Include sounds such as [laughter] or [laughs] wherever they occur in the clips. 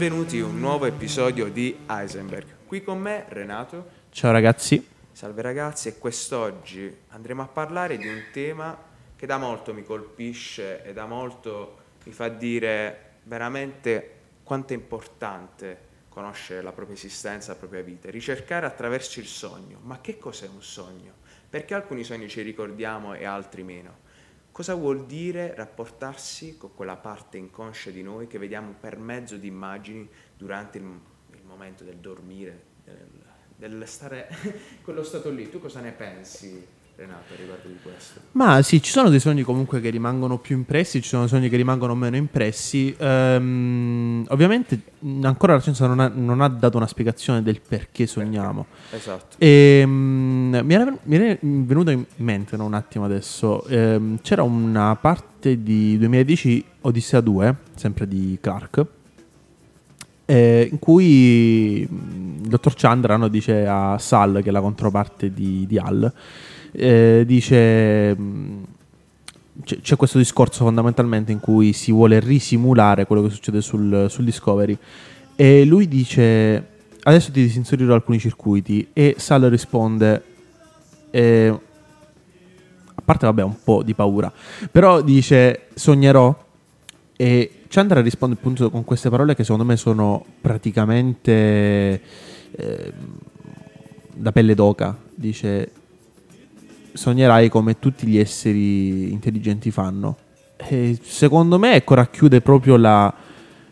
benvenuti a un nuovo episodio di Heisenberg. Qui con me Renato. Ciao ragazzi. Salve ragazzi e quest'oggi andremo a parlare di un tema che da molto mi colpisce e da molto mi fa dire veramente quanto è importante conoscere la propria esistenza, la propria vita, ricercare attraverso il sogno. Ma che cos'è un sogno? Perché alcuni sogni ci ricordiamo e altri meno? Cosa vuol dire rapportarsi con quella parte inconscia di noi che vediamo per mezzo di immagini durante il, il momento del dormire, del, del stare [laughs] quello stato lì? Tu cosa ne pensi? Renato riguardo di questo? Ma sì, ci sono dei sogni comunque che rimangono più impressi, ci sono sogni che rimangono meno impressi. Ehm, ovviamente ancora la scienza non ha, non ha, dato una spiegazione del perché sogniamo. Esatto. E, ehm, mi, era, mi, era, venuto in mente no, un attimo adesso, ehm, c'era una parte di 2010 Odissea 2, sempre di Clark, eh, in cui il dottor Chandra no, dice a Sal, che è la controparte di, di Al, eh, dice mm, c'è questo discorso fondamentalmente in cui si vuole risimulare quello che succede sul, sul Discovery. E lui dice adesso ti disinserirò alcuni circuiti. E Sal risponde eh, a parte vabbè un po' di paura però dice sognerò. E Chandra risponde appunto con queste parole che secondo me sono praticamente eh, da pelle d'oca. Dice sognerai come tutti gli esseri intelligenti fanno. E secondo me, ecco, racchiude proprio la,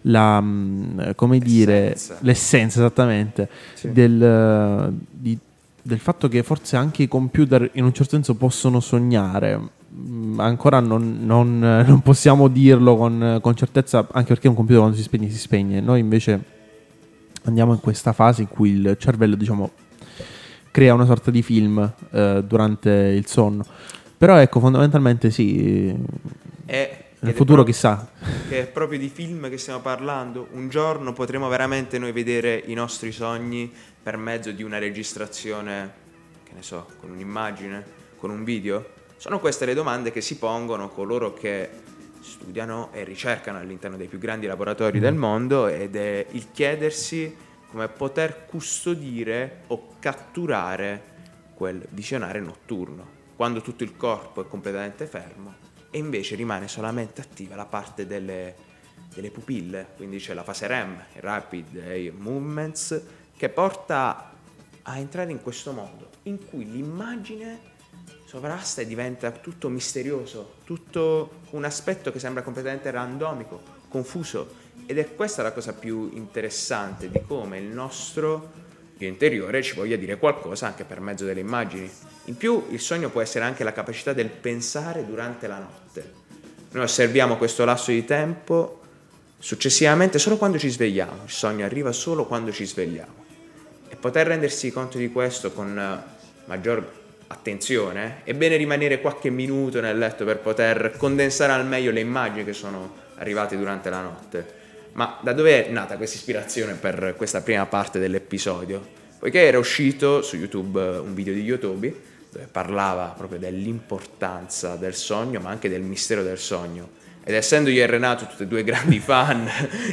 la mm, come dire, l'essenza, l'essenza esattamente sì. del, di, del fatto che forse anche i computer in un certo senso possono sognare. Mm, ancora non, non, non possiamo dirlo con, con, certezza, anche perché un computer quando si spegne si spegne. Noi invece andiamo in questa fase in cui il cervello, diciamo, crea una sorta di film eh, durante il sonno. Però ecco, fondamentalmente sì. È, nel futuro proprio, chissà. Che è proprio di film che stiamo parlando. Un giorno potremo veramente noi vedere i nostri sogni per mezzo di una registrazione, che ne so, con un'immagine, con un video? Sono queste le domande che si pongono coloro che studiano e ricercano all'interno dei più grandi laboratori mm. del mondo ed è il chiedersi come poter custodire o catturare quel visionare notturno, quando tutto il corpo è completamente fermo e invece rimane solamente attiva la parte delle, delle pupille, quindi c'è la fase REM, Rapid Eye Movements, che porta a entrare in questo mondo, in cui l'immagine sovrasta e diventa tutto misterioso, tutto un aspetto che sembra completamente randomico, confuso ed è questa la cosa più interessante di come il nostro interiore ci voglia dire qualcosa anche per mezzo delle immagini. In più il sogno può essere anche la capacità del pensare durante la notte. Noi osserviamo questo lasso di tempo successivamente solo quando ci svegliamo, il sogno arriva solo quando ci svegliamo. E poter rendersi conto di questo con maggior attenzione, è bene rimanere qualche minuto nel letto per poter condensare al meglio le immagini che sono arrivate durante la notte. Ma da dove è nata questa ispirazione per questa prima parte dell'episodio? Poiché era uscito su YouTube un video di Yotobi dove parlava proprio dell'importanza del sogno, ma anche del mistero del sogno. Ed essendo io e Renato tutti e due grandi [laughs] fan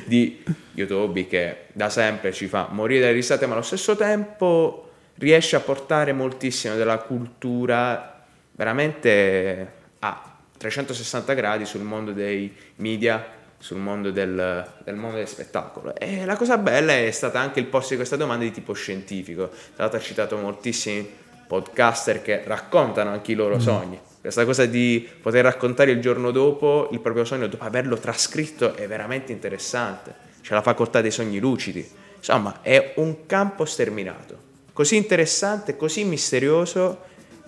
di Yotobi, che da sempre ci fa morire dalle risate, ma allo stesso tempo riesce a portare moltissimo della cultura veramente a 360 gradi sul mondo dei media sul mondo del, del, mondo del spettacolo. E la cosa bella è stata anche il porsi questa domanda di tipo scientifico. Tra l'altro ha citato moltissimi podcaster che raccontano anche i loro mm. sogni. Questa cosa di poter raccontare il giorno dopo il proprio sogno dopo averlo trascritto è veramente interessante. C'è la facoltà dei sogni lucidi. Insomma, è un campo sterminato. Così interessante, così misterioso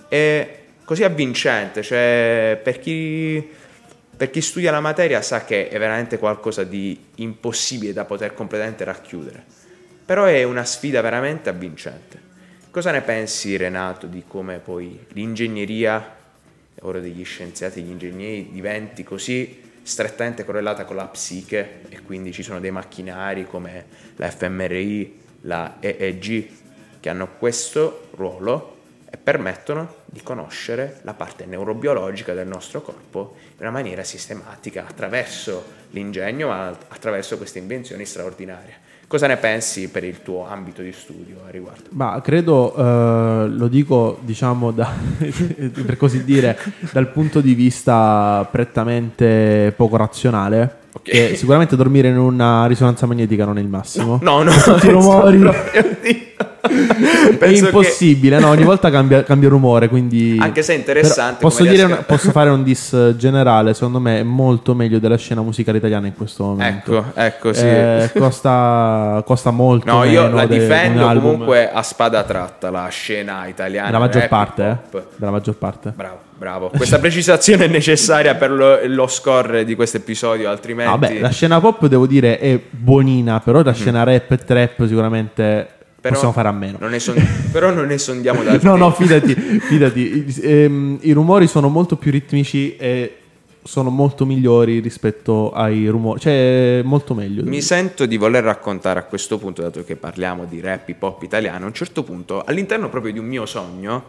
e così avvincente. Cioè, per chi per chi studia la materia sa che è veramente qualcosa di impossibile da poter completamente racchiudere, però è una sfida veramente avvincente. Cosa ne pensi Renato di come poi l'ingegneria, ora degli scienziati, degli ingegneri, diventi così strettamente correlata con la psiche e quindi ci sono dei macchinari come la fMRI, la EEG, che hanno questo ruolo e permettono di conoscere la parte neurobiologica del nostro corpo in una maniera sistematica attraverso l'ingegno, ma attraverso queste invenzioni straordinarie. Cosa ne pensi per il tuo ambito di studio a riguardo? Ma credo, eh, lo dico diciamo da, [laughs] per così dire, dal punto di vista prettamente poco razionale. Okay. sicuramente dormire in una risonanza magnetica non è il massimo. No, no, no. Tutti i rumori. [laughs] è impossibile, che... no? Ogni volta cambia, cambia, rumore, quindi... Anche se è interessante. Posso, dire una, posso, fare un diss generale, secondo me è molto meglio della scena musicale italiana in questo momento. Ecco, ecco, sì. Eh, costa, costa, molto No, io la difendo comunque a spada tratta, la scena italiana. Della maggior parte, eh? Della maggior parte. Bravo. Bravo, questa precisazione è necessaria per lo, lo score di questo episodio, altrimenti... Vabbè, la scena pop devo dire è buonina, però la mm. scena rap e trap sicuramente però possiamo fare a meno. Non son- però non ne sondiamo [laughs] da No, no, fidati, fidati. I, ehm, I rumori sono molto più ritmici e sono molto migliori rispetto ai rumori, cioè molto meglio. Mi sento di voler raccontare a questo punto, dato che parliamo di rap hip hop italiano, a un certo punto, all'interno proprio di un mio sogno,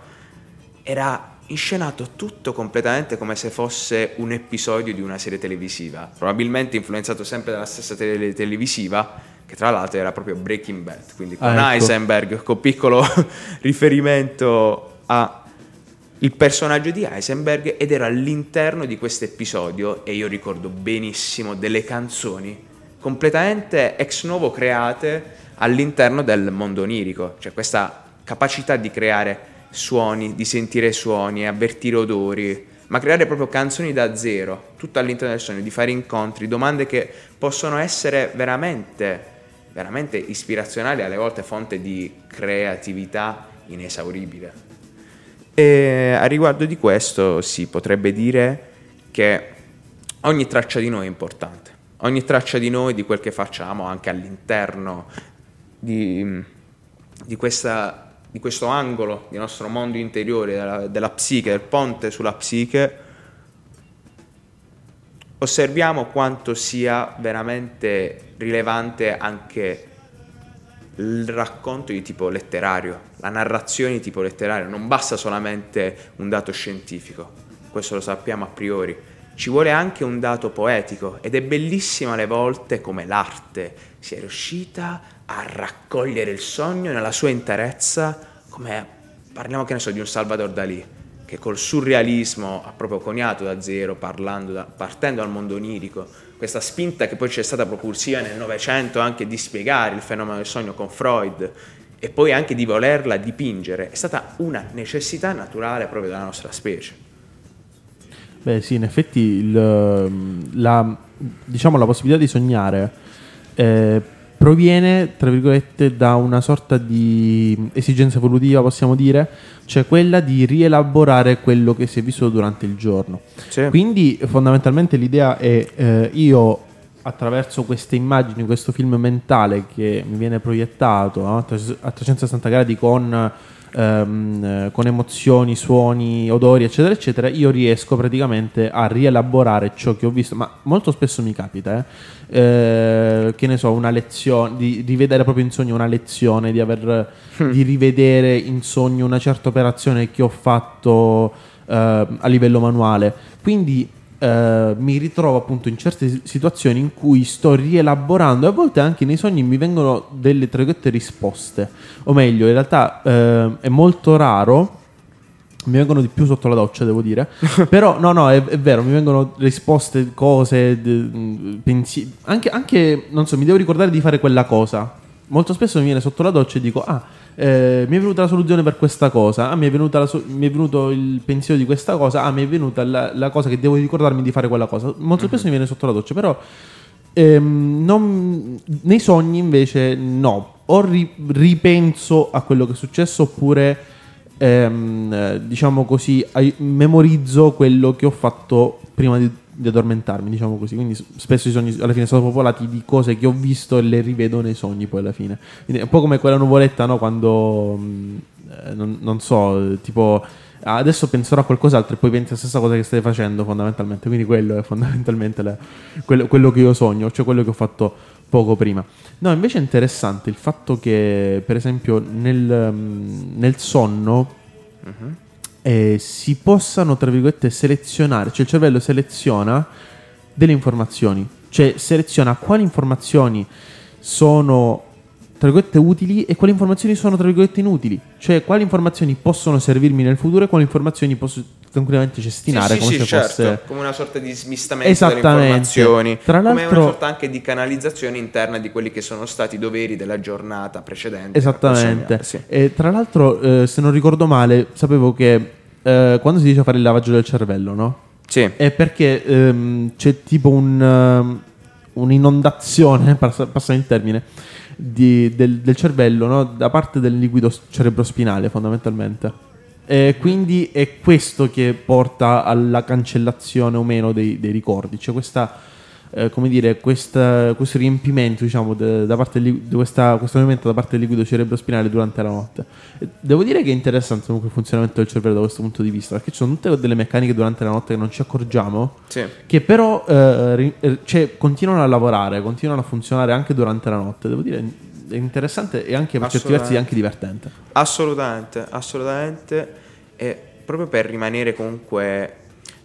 era inscenato tutto completamente come se fosse un episodio di una serie televisiva, probabilmente influenzato sempre dalla stessa tele- televisiva che tra l'altro era proprio Breaking Bad, quindi con ah, ecco. Heisenberg, con piccolo [laughs] riferimento al personaggio di Heisenberg ed era all'interno di questo episodio e io ricordo benissimo delle canzoni completamente ex novo create all'interno del mondo onirico, cioè questa capacità di creare suoni, di sentire suoni, avvertire odori, ma creare proprio canzoni da zero, tutto all'interno del sogno, di fare incontri, domande che possono essere veramente veramente ispirazionale, alle volte fonte di creatività inesauribile. E a riguardo di questo si potrebbe dire che ogni traccia di noi è importante, ogni traccia di noi, di quel che facciamo anche all'interno di, di, questa, di questo angolo del nostro mondo interiore, della, della psiche, del ponte sulla psiche, osserviamo quanto sia veramente rilevante anche il racconto di tipo letterario, la narrazione di tipo letterario, non basta solamente un dato scientifico, questo lo sappiamo a priori, ci vuole anche un dato poetico ed è bellissimo alle volte come l'arte sia riuscita a raccogliere il sogno nella sua interezza, come parliamo che ne so di un Salvador Dalì, che col surrealismo ha proprio coniato da zero, da, partendo dal mondo onirico, questa spinta che poi c'è stata propulsiva nel Novecento anche di spiegare il fenomeno del sogno con Freud e poi anche di volerla dipingere, è stata una necessità naturale proprio della nostra specie. Beh sì, in effetti il, la, diciamo, la possibilità di sognare eh, proviene, tra virgolette, da una sorta di esigenza evolutiva, possiamo dire, cioè quella di rielaborare quello che si è visto durante il giorno. Sì. Quindi fondamentalmente l'idea è eh, io attraverso queste immagini, questo film mentale che mi viene proiettato no? a 360 gradi con ehm, con emozioni, suoni, odori, eccetera, eccetera, io riesco praticamente a rielaborare ciò che ho visto. Ma molto spesso mi capita, eh, eh, che ne so, una lezione, di rivedere proprio in sogno una lezione, di, aver, mm. di rivedere in sogno una certa operazione che ho fatto eh, a livello manuale. Quindi Uh, mi ritrovo appunto in certe situazioni in cui sto rielaborando e a volte anche nei sogni mi vengono delle tra risposte. O meglio in realtà uh, è molto raro mi vengono di più sotto la doccia devo dire. [laughs] Però no no è, è, vero mi vengono risposte cose pensieri anche, anche non so mi devo ricordare di fare quella cosa. Molto spesso mi viene sotto la doccia e dico ah eh, mi è venuta la soluzione per questa cosa, ah, mi, è so- mi, è venuto il pensiero di questa cosa, ah, mi è venuta la, la cosa che devo ricordarmi di fare quella cosa. Molto spesso mm-hmm. mi viene sotto la doccia, però ehm, non, nei sogni invece no, o ri- ripenso a quello che è successo oppure ehm, diciamo così memorizzo quello che ho fatto prima di di addormentarmi, diciamo così. Quindi spesso i sogni alla fine sono popolati di cose che ho visto e le rivedo nei sogni poi alla fine. Quindi un po' come quella nuvoletta, no? Quando, mm, eh, non, non, so, tipo, adesso penserò a qualcos'altro e poi pensi alla stessa cosa che stai facendo fondamentalmente. Quindi quello è fondamentalmente la, quello, quello, che io sogno, cioè quello che ho fatto poco prima. No, invece è interessante il fatto che, per esempio, nel, mm, nel sonno eh, si possano, tra virgolette, selezionare, cioè il cervello seleziona delle informazioni, cioè seleziona quali informazioni sono tra virgolette utili e quali informazioni sono tra virgolette inutili, cioè quali informazioni possono servirmi nel futuro e quali informazioni posso tranquillamente cestinare Sì, come sì, se certo, fosse come una sorta di smistamento delle informazioni, Tra come l'altro- una sorta anche di canalizzazione interna di quelli che sono stati i doveri della giornata precedente. Esattamente. sì. E tra l'altro, eh, se non ricordo male, sapevo che eh, quando si dice fare il lavaggio del cervello, no? Sì. È perché ehm, c'è tipo un, um, un'inondazione, [laughs] passa- passami il termine, di- del, del cervello no? da parte del liquido cerebrospinale fondamentalmente. E quindi è questo che porta alla cancellazione o meno dei, dei ricordi. C'è questa, eh, come dire, questa- questo riempimento, diciamo, de- da parte di questa- questo movimento da parte del liquido cerebrospinale durante la notte. Devo dire che è interessante comunque il funzionamento del cervello da questo punto di vista, perché ci sono tutte delle meccaniche durante la notte che non ci accorgiamo, Sì. che però eh, ri- eh, cioè, continuano a lavorare, continuano a funzionare anche durante la notte. Devo dire, è interessante e anche per certi versi anche divertente. Assolutamente, assolutamente. E proprio per rimanere comunque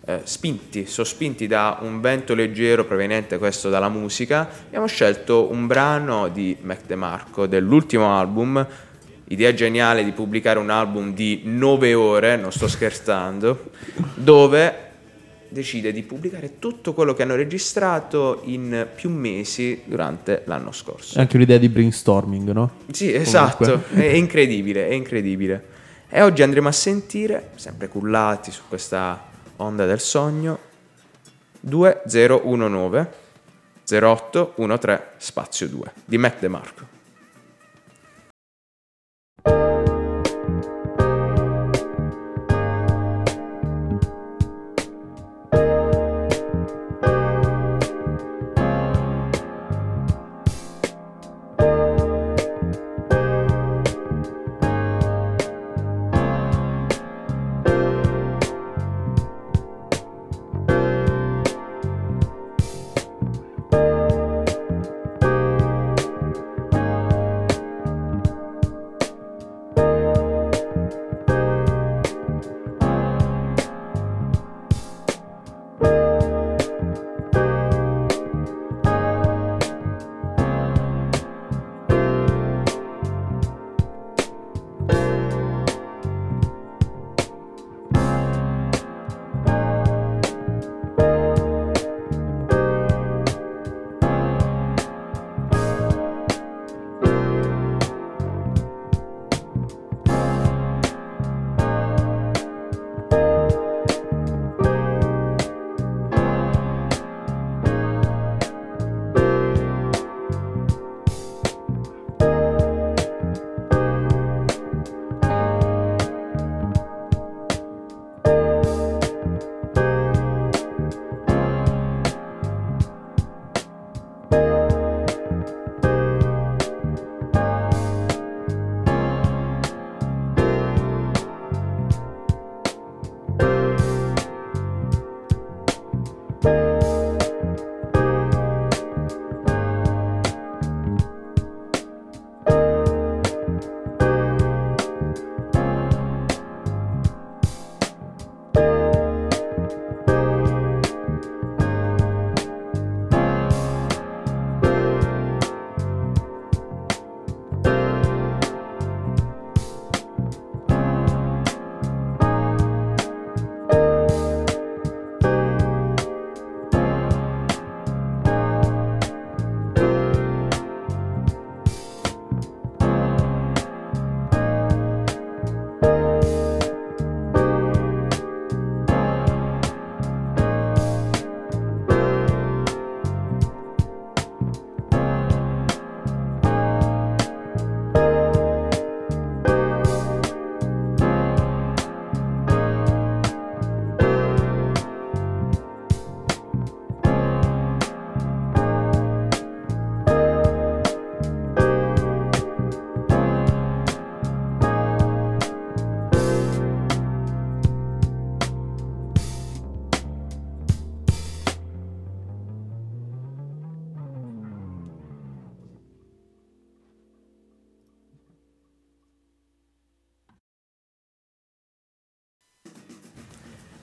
eh, spinti, sospinti da un vento leggero proveniente questo dalla musica, abbiamo scelto un brano di Mac DeMarco dell'ultimo album. Idea geniale di pubblicare un album di 9 ore, non sto scherzando, dove decide di pubblicare tutto quello che hanno registrato in più mesi durante l'anno scorso. È anche un'idea di brainstorming, no? Sì, esatto, Comunque. [laughs] è incredibile, è incredibile. E oggi andremo a sentire, sempre cullati su questa onda del sogno, 2019 0813 spazio 2 di Mac DeMarco.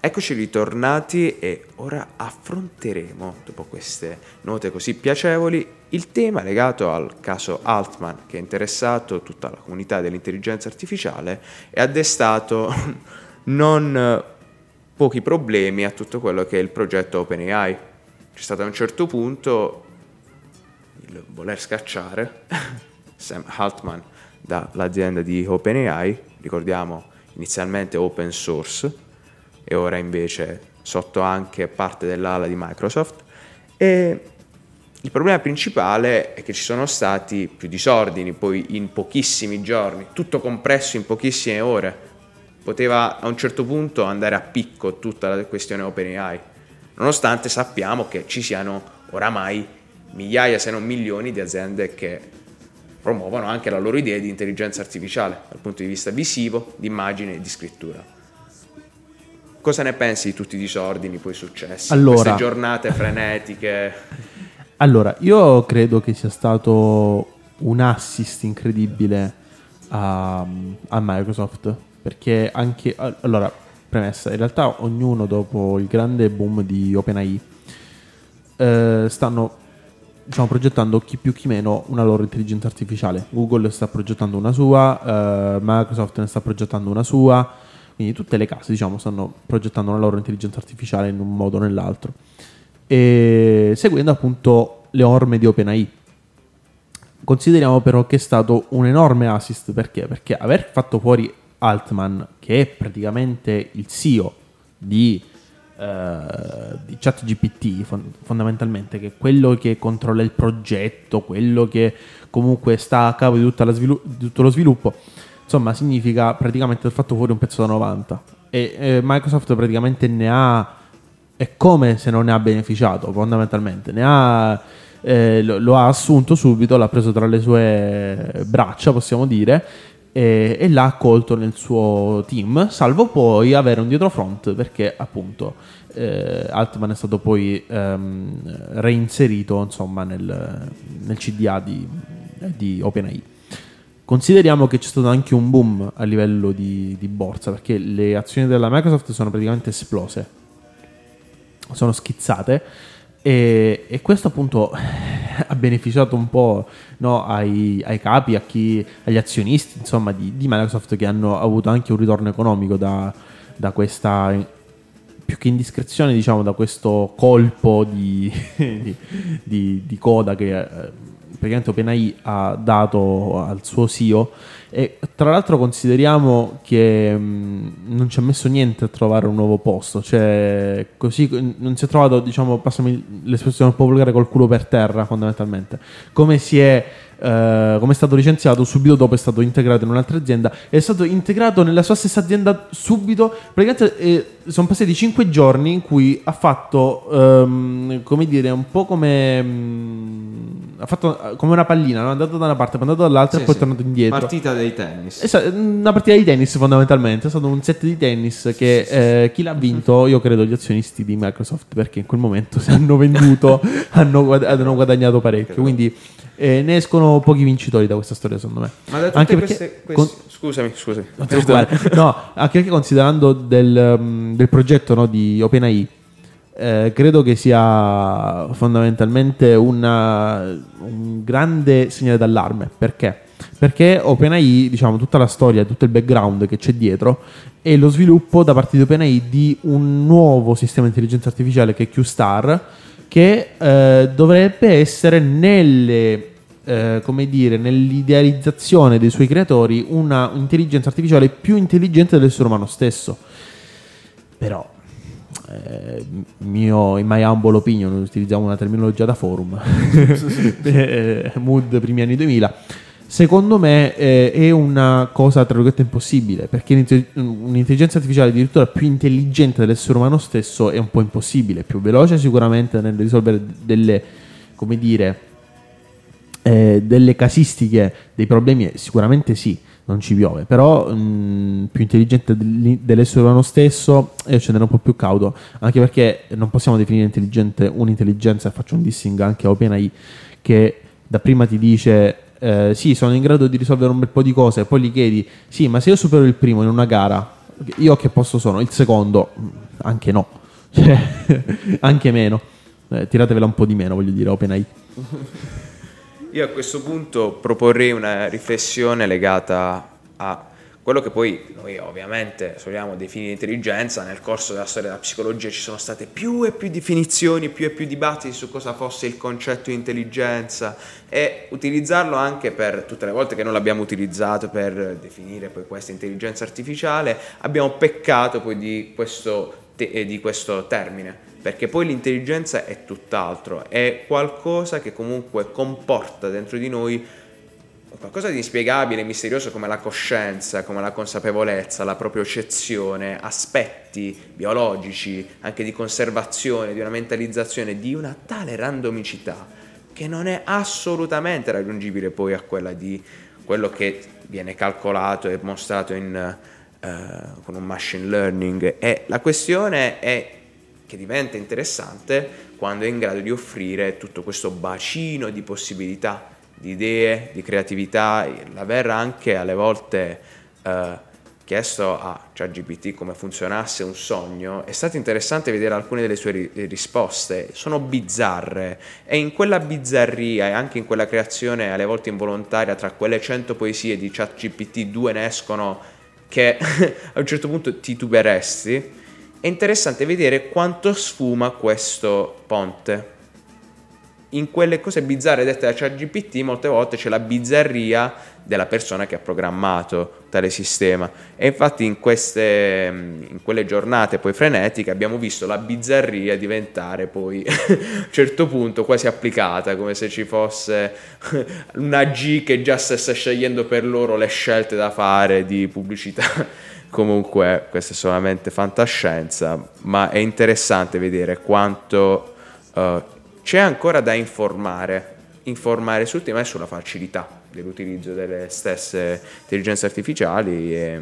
Eccoci ritornati e ora affronteremo, dopo queste note così piacevoli, il tema legato al caso Altman che ha interessato tutta la comunità dell'intelligenza artificiale e ha destato [laughs] non pochi problemi a tutto quello che è il progetto OpenAI. C'è stato a un certo punto il voler scacciare [laughs] Sam Altman dall'azienda di OpenAI, ricordiamo inizialmente open source, e ora invece sotto anche parte dell'ala di Microsoft. E il problema principale è che ci sono stati più disordini, poi in pochissimi giorni, tutto compresso in pochissime ore. Poteva a un certo punto andare a picco tutta la questione OpenAI, nonostante sappiamo che ci siano oramai migliaia se non milioni di aziende che promuovono anche la loro idea di intelligenza artificiale dal punto di vista visivo, di immagine e di scrittura. Cosa ne pensi di tutti i disordini poi successi? Allora, Queste giornate frenetiche? [laughs] Allora, io credo che sia stato un assist incredibile a, a Microsoft, perché anche... Allora, premessa, in realtà ognuno dopo il grande boom di OpenAI eh, stanno diciamo, progettando chi più chi meno una loro intelligenza artificiale. Google sta progettando una sua, eh, Microsoft ne sta progettando una sua, quindi tutte le case diciamo, stanno progettando la loro intelligenza artificiale in un modo o nell'altro. E seguendo appunto le orme di OpenAI. Consideriamo però che è stato un enorme assist perché? Perché aver fatto fuori Altman, che è praticamente il CEO di, eh, di ChatGPT, fondamentalmente, che è quello che controlla il progetto, quello che comunque sta a capo di, svilu- di tutto lo sviluppo, Insomma, significa praticamente aver fatto fuori un pezzo da 90. E eh, Microsoft praticamente ne ha. È come se non ne ha beneficiato, fondamentalmente. Ne ha. Eh, lo, lo, ha assunto subito, l'ha preso tra le sue braccia, possiamo dire, e, e, l'ha accolto nel suo team, salvo poi avere un dietro front perché appunto eh, Altman è stato poi ehm, reinserito insomma, nel, nel CDA di, di OpenAI. Consideriamo che c'è stato anche un boom a livello di, di borsa perché le azioni della Microsoft sono praticamente esplose, sono schizzate. E, e questo appunto [laughs] ha beneficiato un po' no, ai, ai, capi, chi, agli azionisti insomma, di, di, Microsoft che hanno avuto anche un ritorno economico da, da questa più che indiscrezione, diciamo, da questo colpo di, [laughs] di, di, coda che eh, praticamente OpenAI ha dato al suo CEO e tra l'altro consideriamo che mh, non ci ha messo niente a trovare un nuovo posto, cioè così non si è trovato, diciamo, passami l'espressione un po' volgare col culo per terra fondamentalmente, come si è Uh, come è stato licenziato, subito dopo è stato integrato in un'altra azienda. È stato integrato nella sua stessa azienda subito. Praticamente eh, sono passati 5 giorni in cui ha fatto, um, come dire, un po' come. Um, ha fatto eh, come una pallina, no? è andato da una parte, è andato dall'altra sì, e poi sì. è tornato indietro. Partita dei tennis. È una partita di tennis fondamentalmente, è stato un set di tennis che sì, eh, chi l'ha vinto, io credo gli azionisti di Microsoft, perché in quel momento se hanno venduto [laughs] hanno, hanno guadagnato parecchio. Quindi eh, ne escono pochi vincitori da questa storia, secondo me. Ma da anche queste, perché, queste... Con... Scusami, scusami. [laughs] no, anche perché considerando del, um, del progetto no, di OpenAI, eh, credo che sia fondamentalmente una, un grande segnale d'allarme. Perché? Perché OpenAI, diciamo, tutta la storia, tutto il background che c'è dietro è lo sviluppo da parte di OpenAI di un nuovo sistema di intelligenza artificiale che è QStar, che eh, dovrebbe essere nelle eh, come dire, nell'idealizzazione dei suoi creatori una intelligenza artificiale più intelligente dell'essere umano stesso. Però, eh, mio, in my humble opinion, utilizziamo una terminologia da forum, [laughs] [laughs] eh, mood primi anni 2000, secondo me eh, è una cosa tra virgolette impossibile, perché un'intelligenza artificiale addirittura più intelligente dell'essere umano stesso è un po' impossibile, più veloce sicuramente nel risolvere delle, come dire, eh, delle casistiche dei problemi sicuramente sì, non ci piove, però mh, più intelligente dell'essere umano stesso e scendere un po' più cauto, anche perché non possiamo definire intelligente un'intelligenza, faccio un dissing anche a OpenAI, che da prima ti dice eh, sì, sono in grado di risolvere un bel po' di cose, poi gli chiedi sì, ma se io supero il primo in una gara, io che posto sono? Il secondo? anche no, [laughs] cioè, [laughs] anche meno. Eh, tiratevela un po' di meno, voglio dire, OpenAI. [laughs] Io a questo punto proporrei una riflessione legata a quello che poi noi ovviamente soliamo definire intelligenza, nel corso della storia della psicologia ci sono state più e più definizioni, più e più dibattiti su cosa fosse il concetto di intelligenza e utilizzarlo anche per tutte le volte che non l'abbiamo utilizzato per definire poi questa intelligenza artificiale, abbiamo peccato poi di questo, te- di questo termine perché poi l'intelligenza è tutt'altro, è qualcosa che comunque comporta dentro di noi qualcosa di inspiegabile, misterioso come la coscienza, come la consapevolezza, la proprio-cezione, aspetti biologici, anche di conservazione, di una mentalizzazione, di una tale randomicità che non è assolutamente raggiungibile poi a quella di quello che viene calcolato e mostrato in, uh, con un machine learning. E la questione è che diventa interessante quando è in grado di offrire tutto questo bacino di possibilità di idee, di creatività, l'aver anche alle volte eh, chiesto a ChatGPT come funzionasse un sogno, è stato interessante vedere alcune delle sue ri- risposte, sono bizzarre. E in quella bizzarria e anche in quella creazione alle volte involontaria tra quelle 100 poesie di ChatGPT due ne escono che [laughs] a un certo punto tituberesti, è interessante vedere quanto sfuma questo ponte. In quelle cose bizzarre dette da ChatGPT molte volte c'è la bizzarria della persona che ha programmato tale sistema. E infatti in, queste, in quelle giornate poi frenetiche abbiamo visto la bizzarria diventare poi [laughs] a un certo punto quasi applicata come se ci fosse una G che già stesse scegliendo per loro le scelte da fare di pubblicità comunque questa è solamente fantascienza ma è interessante vedere quanto uh, c'è ancora da informare, informare sul tema e sulla facilità dell'utilizzo delle stesse intelligenze artificiali. E,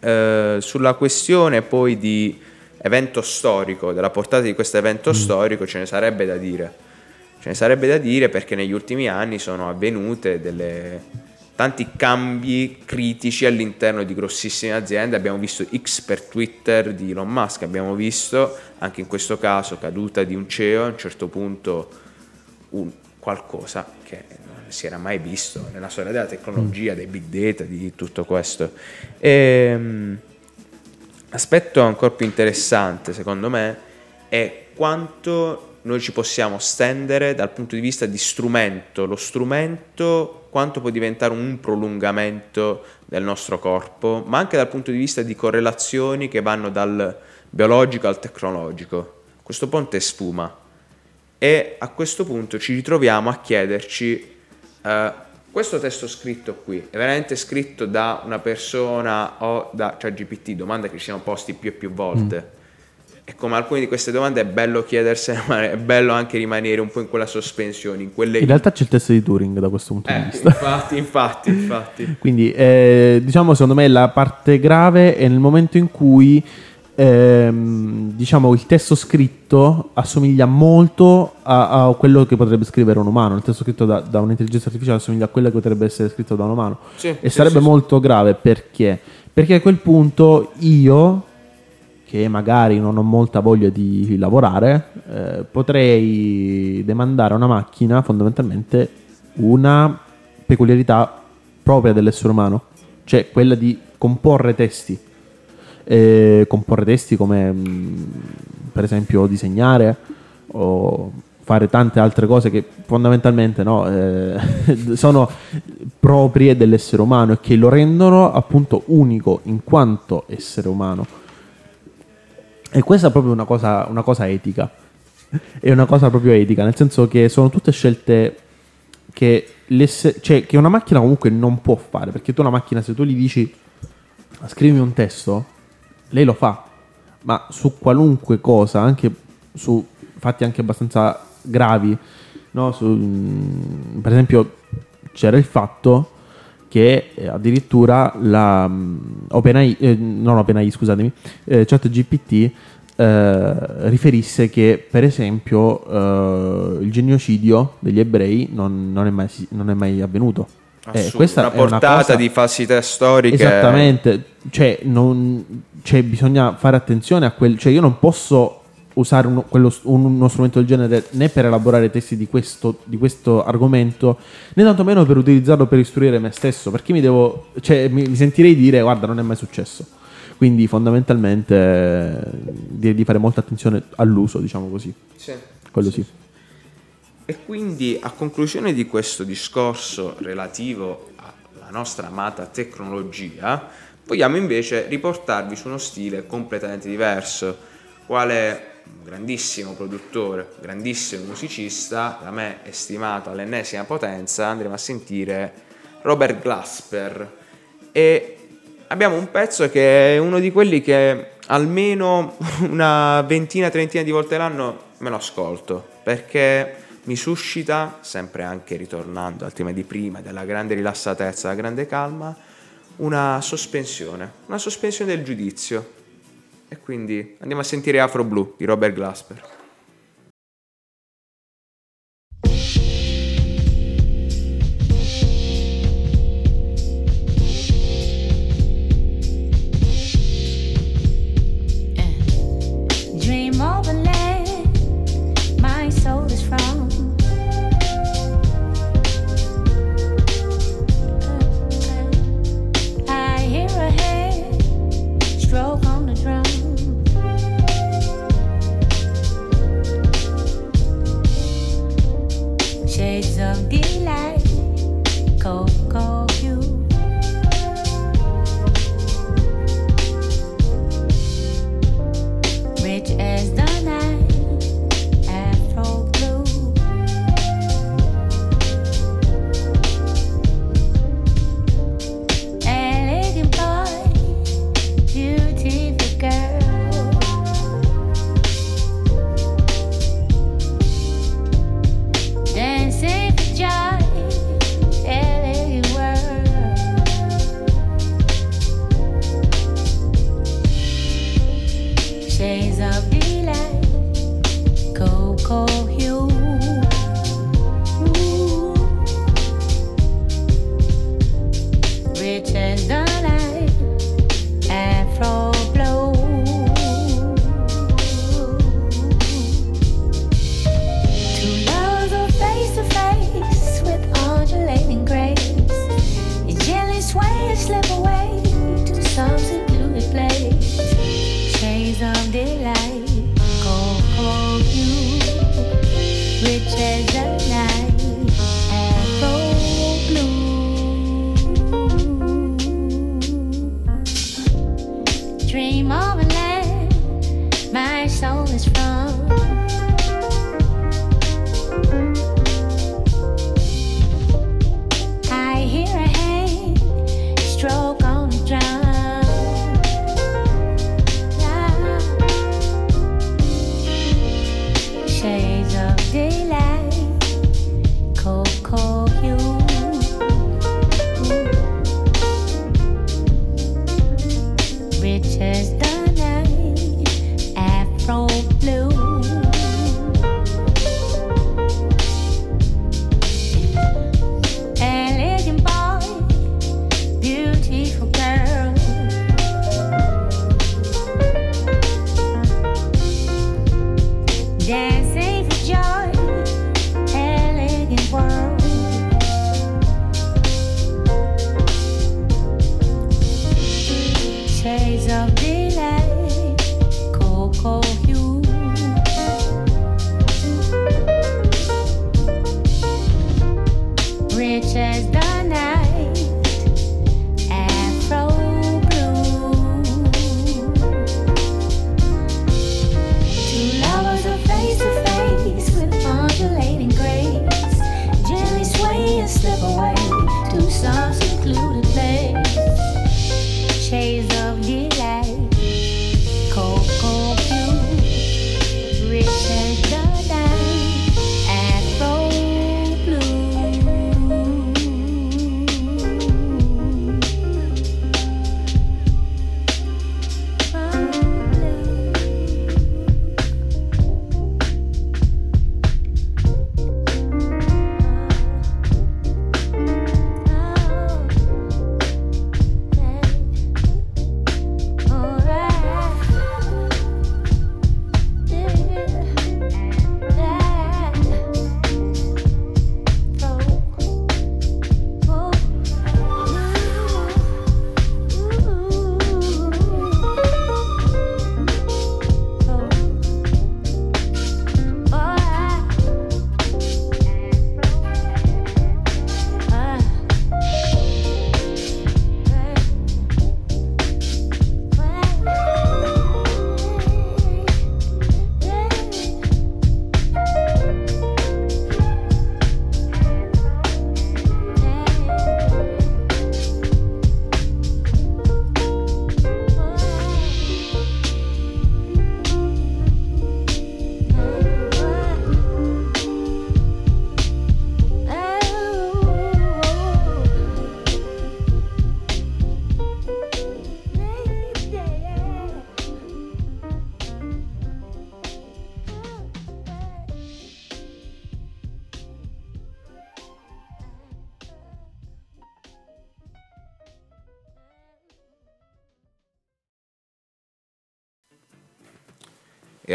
eh, sulla questione poi di evento storico, della portata di questo evento mm. storico, ce ne sarebbe da dire. Ce ne sarebbe da dire perché negli ultimi anni sono avvenute delle, tanti cambi critici all'interno di grossissime aziende. Abbiamo visto X per Twitter di Elon Musk, abbiamo visto anche in questo caso caduta di un CEO a un certo punto un qualcosa che non si era mai visto nella storia della tecnologia, dei big data, di tutto questo. E, um, aspetto ancora più interessante secondo me è quanto noi ci possiamo stendere dal punto di vista di strumento, lo strumento quanto può diventare un prolungamento del nostro corpo, ma anche dal punto di vista di correlazioni che vanno dal biologico al tecnologico. Questo ponte sfuma e a questo punto ci ritroviamo a chiederci uh, questo testo scritto qui è veramente scritto da una persona o da ChatGPT, domande che ci siamo posti più e più volte. Mm e come alcune di queste domande è bello chiedersene, [laughs] ma è bello anche rimanere un po' in quella sospensione. In, quelle... in realtà c'è il test di Turing da questo punto eh, di vista. Infatti, infatti, infatti. [laughs] Quindi, eh, diciamo, secondo me la parte grave è nel momento in cui ehm, diciamo, il testo scritto assomiglia molto a, a, quello che potrebbe scrivere un umano. Il testo scritto da, da, un'intelligenza artificiale assomiglia a quello che potrebbe essere scritto da un umano. Sì, e sì, sarebbe sì, molto grave perché? Perché a quel punto io che magari non ho molta voglia di lavorare, eh, potrei demandare a una macchina fondamentalmente una peculiarità propria dell'essere umano, cioè quella di comporre testi. Eh, comporre testi come mm, per esempio disegnare o fare tante altre cose che fondamentalmente no, eh, [laughs] sono proprie dell'essere umano e che lo rendono appunto unico in quanto essere umano e questa è proprio una cosa, una cosa etica. [laughs] È una cosa proprio etica, nel senso che sono tutte scelte che, cioè, che una macchina comunque non può fare. Perché tu una macchina, se tu gli dici scrivimi un testo, lei lo fa. Ma su qualunque cosa, anche su fatti anche abbastanza gravi, no? su, mm, per esempio c'era il fatto che eh, addirittura la um, OpenAI, eh, non OpenAI, scusatemi, eh, ChatGPT eh, riferisse che per esempio eh, il genocidio degli ebrei non, non, è mai, non, è mai, avvenuto. Eh, questa una è una portata cosa- di falsità storiche. Esattamente, cioè, non, cioè, bisogna fare attenzione a quel, cioè io non posso usare uno, quello- un- uno strumento del genere né per elaborare testi di questo, di questo argomento né tantomeno per utilizzarlo per istruire me stesso perché mi devo, cioè, mi, mi sentirei dire guarda non è mai successo quindi fondamentalmente eh, direi di fare molta attenzione all'uso diciamo così. Sì. quello sì, E quindi a conclusione di questo discorso relativo alla nostra amata tecnologia, vogliamo invece riportarvi su uno stile completamente diverso, quale un grandissimo produttore, grandissimo musicista, da me è stimato all'ennesima potenza, andremo a sentire Robert Glasper e abbiamo un pezzo che è uno di quelli che almeno [laughs] una ventina, trentina di volte l'anno me lo ascolto perché mi suscita, sempre anche ritornando al tema di prima, della grande rilassatezza, della grande calma, una sospensione, una sospensione del giudizio. E quindi andiamo a sentire Afro Blue di Robert Glasper. Shades of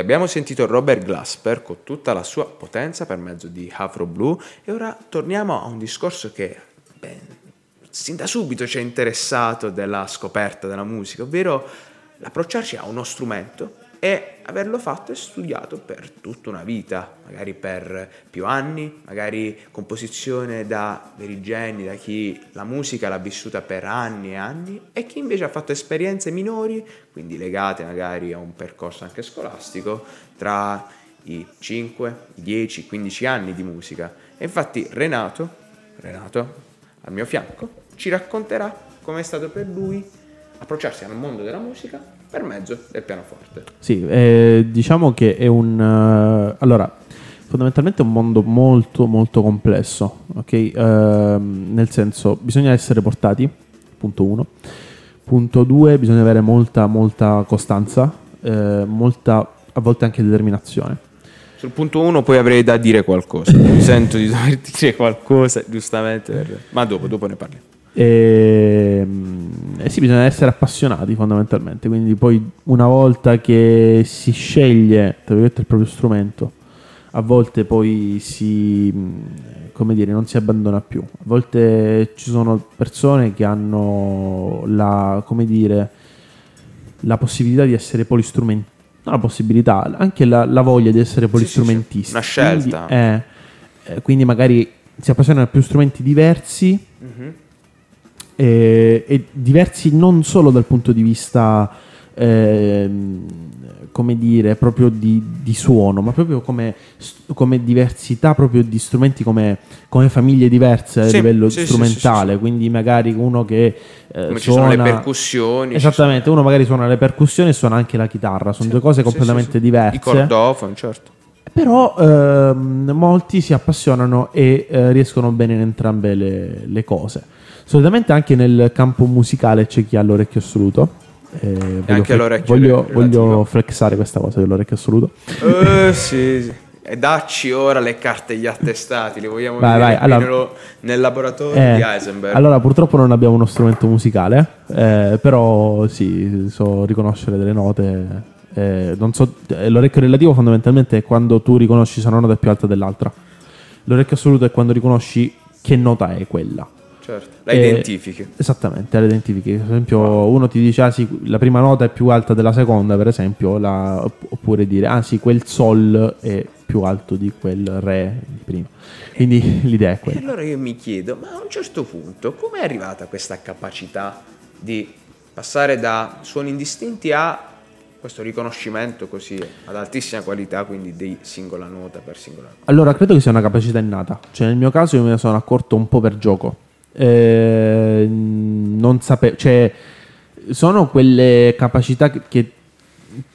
abbiamo sentito Robert Glasper con tutta la sua potenza per mezzo di Afro Blue e ora torniamo a un discorso che beh, sin da subito ci è interessato della scoperta della musica, ovvero l'approcciarci a uno strumento e averlo fatto e studiato per tutta una vita, magari per più anni, magari composizione da veri geni, da chi la musica l'ha vissuta per anni e anni e chi invece ha fatto esperienze minori, quindi legate magari a un percorso anche scolastico, tra i 5, i 10, 15 anni di musica. E infatti Renato, Renato al mio fianco, ci racconterà come è stato per lui approcciarsi al mondo della musica per mezzo del pianoforte. Sì, eh, diciamo che è un... eh, allora, fondamentalmente è un mondo molto molto complesso, ok? Ehm, nel senso, bisogna essere portati, punto uno. Punto due, bisogna avere molta molta costanza, eh, molta a volte anche determinazione. Sul punto 1 poi avrei da dire qualcosa. Mi sento di dover dire qualcosa, giustamente. per- Ma dopo, dopo ne parliamo. E, eh sì, bisogna essere appassionati fondamentalmente. Quindi, poi una volta che si sceglie il proprio strumento, a volte poi si come dire, non si abbandona più. A volte ci sono persone che hanno la come dire la possibilità di essere polistrumentisti. Non la possibilità, anche la, la voglia di essere sì, polistrumentisti. una scelta. Quindi, eh, eh, quindi magari si appassionano a più strumenti diversi Mhm. E, e diversi non solo dal punto di vista ehm, come dire proprio di, di suono ma proprio come, come diversità proprio di strumenti come, come famiglie diverse a Sì, livello sì, strumentale sì, quindi magari uno che eh, Come ci sono le suona- percussioni. esattamente uno magari suona le percussioni e suona anche la chitarra sono due cose completamente diverse I cordofoni, certo. però ehm, molti si appassionano e eh, riescono bene in entrambe le, le cose. Solitamente anche nel campo musicale c'è chi ha l'orecchio assoluto. Eh, voglio, anche l'orecchio voglio, voglio flexare questa cosa dell'orecchio assoluto. Eh, [laughs] sì, sì. E dacci ora le carte e gli attestati, li vogliamo Vai, vedere vai, allora- nel laboratorio Eh, di Heisenberg. allora, purtroppo non abbiamo uno strumento musicale, eh, però sì, so riconoscere delle note. eh, non so, eh, l'orecchio relativo fondamentalmente è quando tu riconosci se una nota è più alta dell'altra. L'orecchio assoluto è quando riconosci che nota è quella. Certo. La identifichi. Esattamente, la identifichi. Per esempio, uno ti dice, ah sì, la prima nota è più alta della seconda, per esempio, la- opp- oppure dire, ah sì, quel sol è più alto di quel re di prima. Quindi [laughs] l'idea è E quella. allora io mi chiedo, ma a un certo punto, come è arrivata questa capacità di passare da suoni indistinti a questo riconoscimento così ad altissima qualità, quindi di singola nota per singola nota? Allora, credo che sia una capacità innata. Cioè, nel mio caso io me ne sono accorto un po' per gioco. Eh, non sapevo, cioè, sono quelle capacità che, che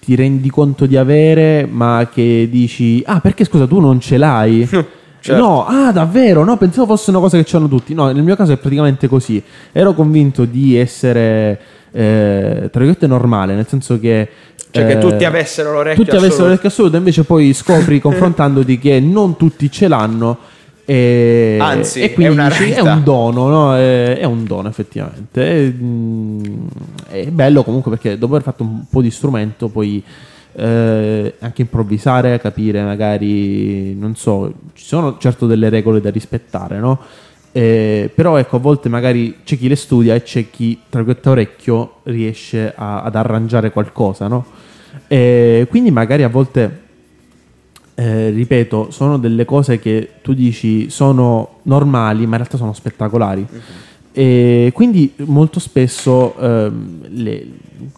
ti rendi conto di avere, ma che dici, ah, perché scusa, tu non ce l'hai? [laughs] Certo. No, ah, davvero? No, pensavo fosse una cosa che c'hanno tutti. No, nel mio caso è praticamente così. Ero convinto di essere, eh, tra virgolette, normale, nel senso che. Cioè che eh, tutti avessero l'orecchio tutti avessero assoluto. l'orecchio assoluto, invece poi scopri [laughs] confrontandoti che non tutti ce l'hanno. E, Anzi, e quindi è è un dono, no? È, è un dono effettivamente. E, mm, è bello comunque perché dopo aver fatto un po' di strumento, poi eh, anche improvvisare, capire magari, non so, ci sono certo delle regole da rispettare, no? Eh, però ecco, a volte magari c'è chi le studia e c'è chi, tra virgolette, orecchio riesce a- ad arrangiare qualcosa, no? E quindi magari a volte, eh, ripeto, sono delle cose che tu dici sono normali, ma in realtà sono spettacolari. E quindi molto spesso ehm, le,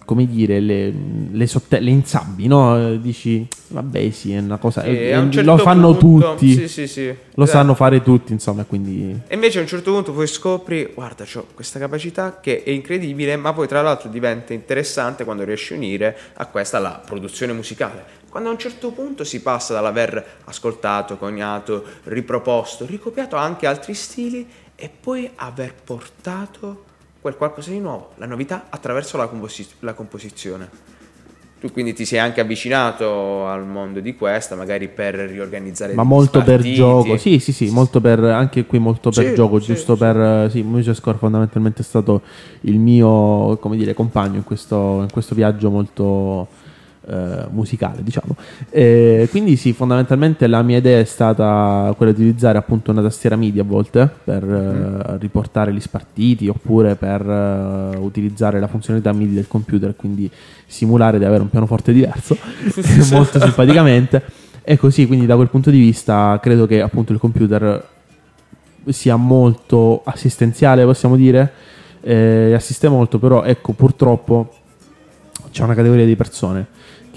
come dire, le, le, sotte- le insabbi, no? Eh, Dici, vabbè, sì, è una cosa. E eh, a un lo certo fanno punto- tutti. Sì, sì, sì. Lo Esatto. sanno fare tutti, insomma, quindi E invece a un certo punto poi scopri, guarda, ho questa capacità che è incredibile, ma poi tra l'altro diventa interessante quando riesci a unire a questa la produzione musicale. Quando a un certo punto si passa dall'aver ascoltato, coniato, riproposto, ricopiato anche altri stili e poi aver portato quel qualcosa di nuovo, la novità attraverso la, composi- la composizione. Tu quindi ti sei anche avvicinato al mondo di questa, magari per riorganizzare ma degli molto per spartiti. gioco. Sì, sì, sì, molto per anche qui molto per Sì, gioco, sì, giusto sì. per eh, sì, Music Score fondamentalmente è stato il mio, come dire, compagno in questo, in questo viaggio molto eh, musicale, diciamo. Eh, quindi sì, fondamentalmente la mia idea è stata quella di utilizzare appunto una tastiera MIDI a volte per eh, riportare gli spartiti oppure per eh, utilizzare la funzionalità MIDI del computer, quindi simulare di avere un pianoforte diverso, [laughs] [laughs] molto simpaticamente. E così, quindi da quel punto di vista credo che appunto il computer sia molto assistenziale, possiamo dire, eh, assiste molto, però ecco, purtroppo c'è una categoria di persone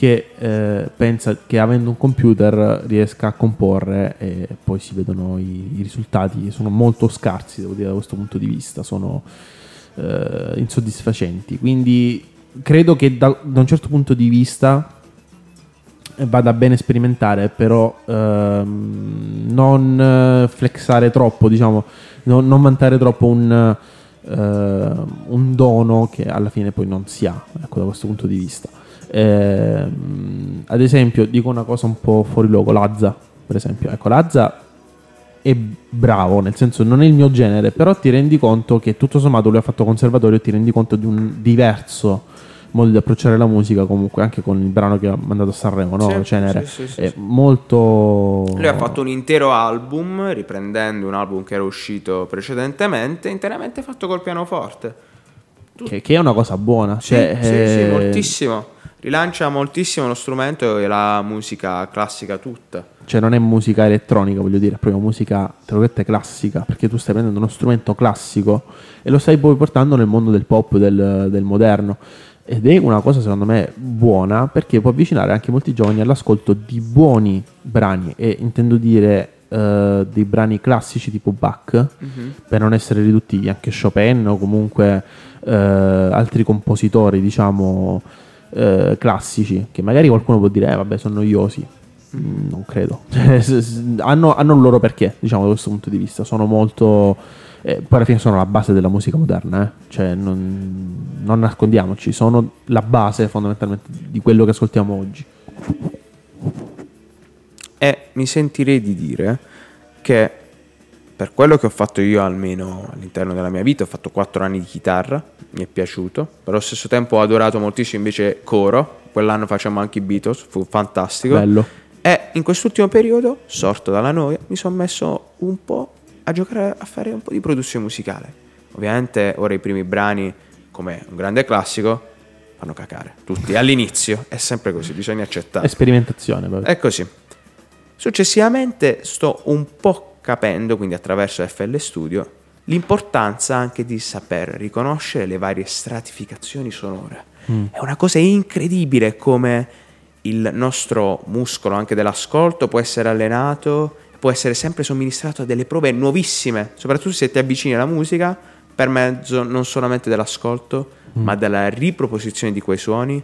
che eh, pensa che avendo un computer riesca a comporre e poi si vedono i, i risultati sono molto scarsi devo dire da questo punto di vista sono eh, insoddisfacenti. Quindi credo che da, da un certo punto di vista eh, vada bene sperimentare però ehm, non eh, flexare troppo diciamo non, non vantare troppo un, eh, un dono che alla fine poi non si ha ecco da questo punto di vista eh, ad esempio, dico una cosa un po' fuori luogo, Lazza, per esempio. Ecco, Lazza è bravo, nel senso non è il mio genere, però ti rendi conto che tutto sommato lui ha fatto conservatorio e ti rendi conto di un diverso modo di approcciare la musica comunque anche con il brano che ha mandato a Sanremo, no? Sì, Cenere. sì, sì, è molto... Lui ha fatto un intero album, riprendendo un album che era uscito precedentemente, interamente fatto col pianoforte. Che, che è una cosa buona. Sì, cioè, sì, sì, eh, moltissimo. Rilancia moltissimo lo strumento e la musica classica tutta. Cioè non è musica elettronica, voglio dire, è proprio musica, tra virgolette, classica, perché tu stai prendendo uno strumento classico e lo stai poi portando nel mondo del pop, del, del moderno. Ed è una cosa secondo me buona perché può avvicinare anche molti giovani all'ascolto di buoni brani e intendo dire eh, dei brani classici tipo Bach, per non essere riduttivi, anche Chopin o comunque eh, altri compositori, diciamo, eh, classici, che magari qualcuno può dire, eh, vabbè, sono noiosi. Mm, Non credo. [laughs] Cioè, hanno, hanno il loro perché, diciamo, da questo punto di vista. Sono molto. eh, poi alla fine sono la base della musica moderna, eh. Cioè, non, non nascondiamoci, sono la base fondamentalmente di quello che ascoltiamo oggi. E mi sentirei di dire che per quello che ho fatto io almeno all'interno della mia vita, ho fatto 4 anni di chitarra, mi è piaciuto, però allo stesso tempo ho adorato moltissimo invece coro, quell'anno facciamo anche i Beatles, fu fantastico. Bello. E in quest'ultimo periodo, sorto dalla noia, mi sono messo un po' a giocare, a fare un po' di produzione musicale. Ovviamente ora i primi brani, come un grande classico, fanno cacare. Tutti [laughs] all'inizio, è sempre così, bisogna accettare. Sperimentazione. proprio. È così. Successivamente sto un po' capendo, quindi attraverso FL Studio, l'importanza anche di saper riconoscere le varie stratificazioni sonore. È una cosa incredibile come il nostro muscolo anche dell'ascolto può essere allenato, può essere sempre somministrato a delle prove nuovissime, soprattutto se ti avvicini alla musica per mezzo non solamente dell'ascolto, ma della riproposizione di quei suoni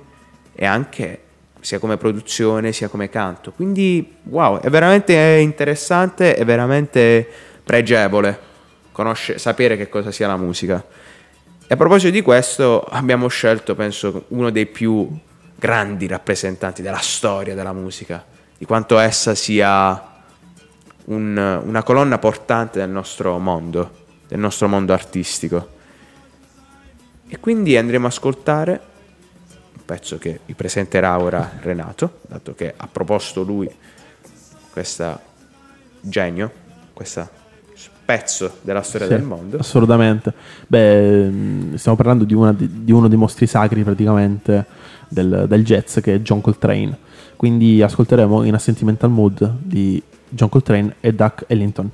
e anche sia come produzione sia come canto. Quindi, wow, è veramente interessante, è veramente pregevole conosce- sapere che cosa sia la musica. E a proposito di questo, abbiamo scelto, penso, uno dei più grandi rappresentanti della storia della musica, di quanto essa sia un- una colonna portante del nostro mondo, del nostro mondo artistico. E quindi andremo a ascoltare pezzo che vi presenterà ora Renato, dato che ha proposto lui questo genio, questo pezzo della storia Sì, del mondo. Assolutamente. Beh, mh, stiamo parlando di, una di uno dei mostri sacri praticamente del, del jazz che è John Coltrane. Quindi ascolteremo in A Sentimental Mood di John Coltrane e Duck Ellington.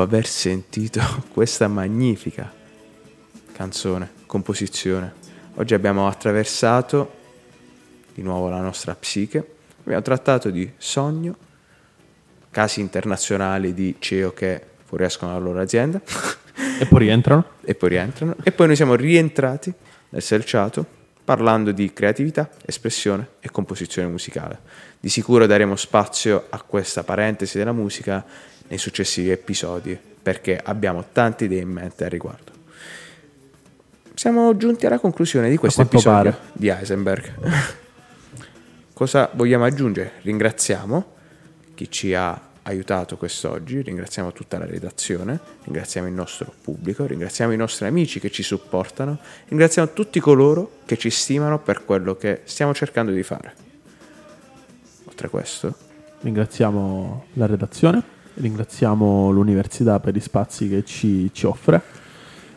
Dopo aver sentito [laughs] questa magnifica canzone, composizione, oggi abbiamo attraversato di nuovo la nostra psiche, abbiamo trattato di sogno, casi internazionali di CEO che fuoriescono dalla loro azienda E poi rientrano. [laughs] e poi rientrano e poi noi siamo rientrati nel selciato parlando di creatività, espressione e composizione musicale. Di sicuro daremo spazio a questa parentesi della musica nei successivi episodi perché abbiamo tante idee in mente al riguardo. Siamo giunti alla conclusione di questo episodio pare. di Heisenberg. [laughs] Cosa vogliamo aggiungere? Ringraziamo chi ci ha aiutato quest'oggi, ringraziamo tutta la redazione, ringraziamo il nostro pubblico, ringraziamo i nostri amici che ci supportano, ringraziamo tutti coloro che ci stimano per quello che stiamo cercando di fare. Oltre a questo, Ringraziamo la redazione, ringraziamo l'università per gli spazi che ci, ci offre.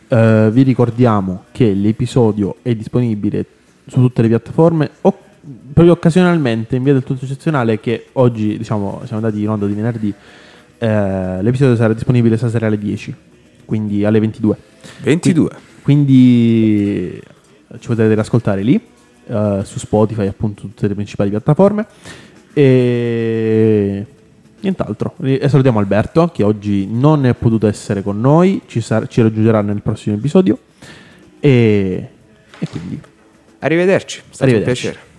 Eh, vi ricordiamo che l'episodio è disponibile su tutte le piattaforme o proprio occasionalmente in via del tutto eccezionale che oggi diciamo siamo andati in onda di venerdì eh, l'episodio sarà disponibile stasera alle 10 quindi alle 22 22. quindi ci potete ascoltare lì eh, su Spotify appunto tutte le principali piattaforme e nient'altro e salutiamo Alberto che oggi non è potuto essere con noi ci, sar- ci raggiungerà nel prossimo episodio e, e quindi Arrivederci, è stato Arrivederci. un piacere.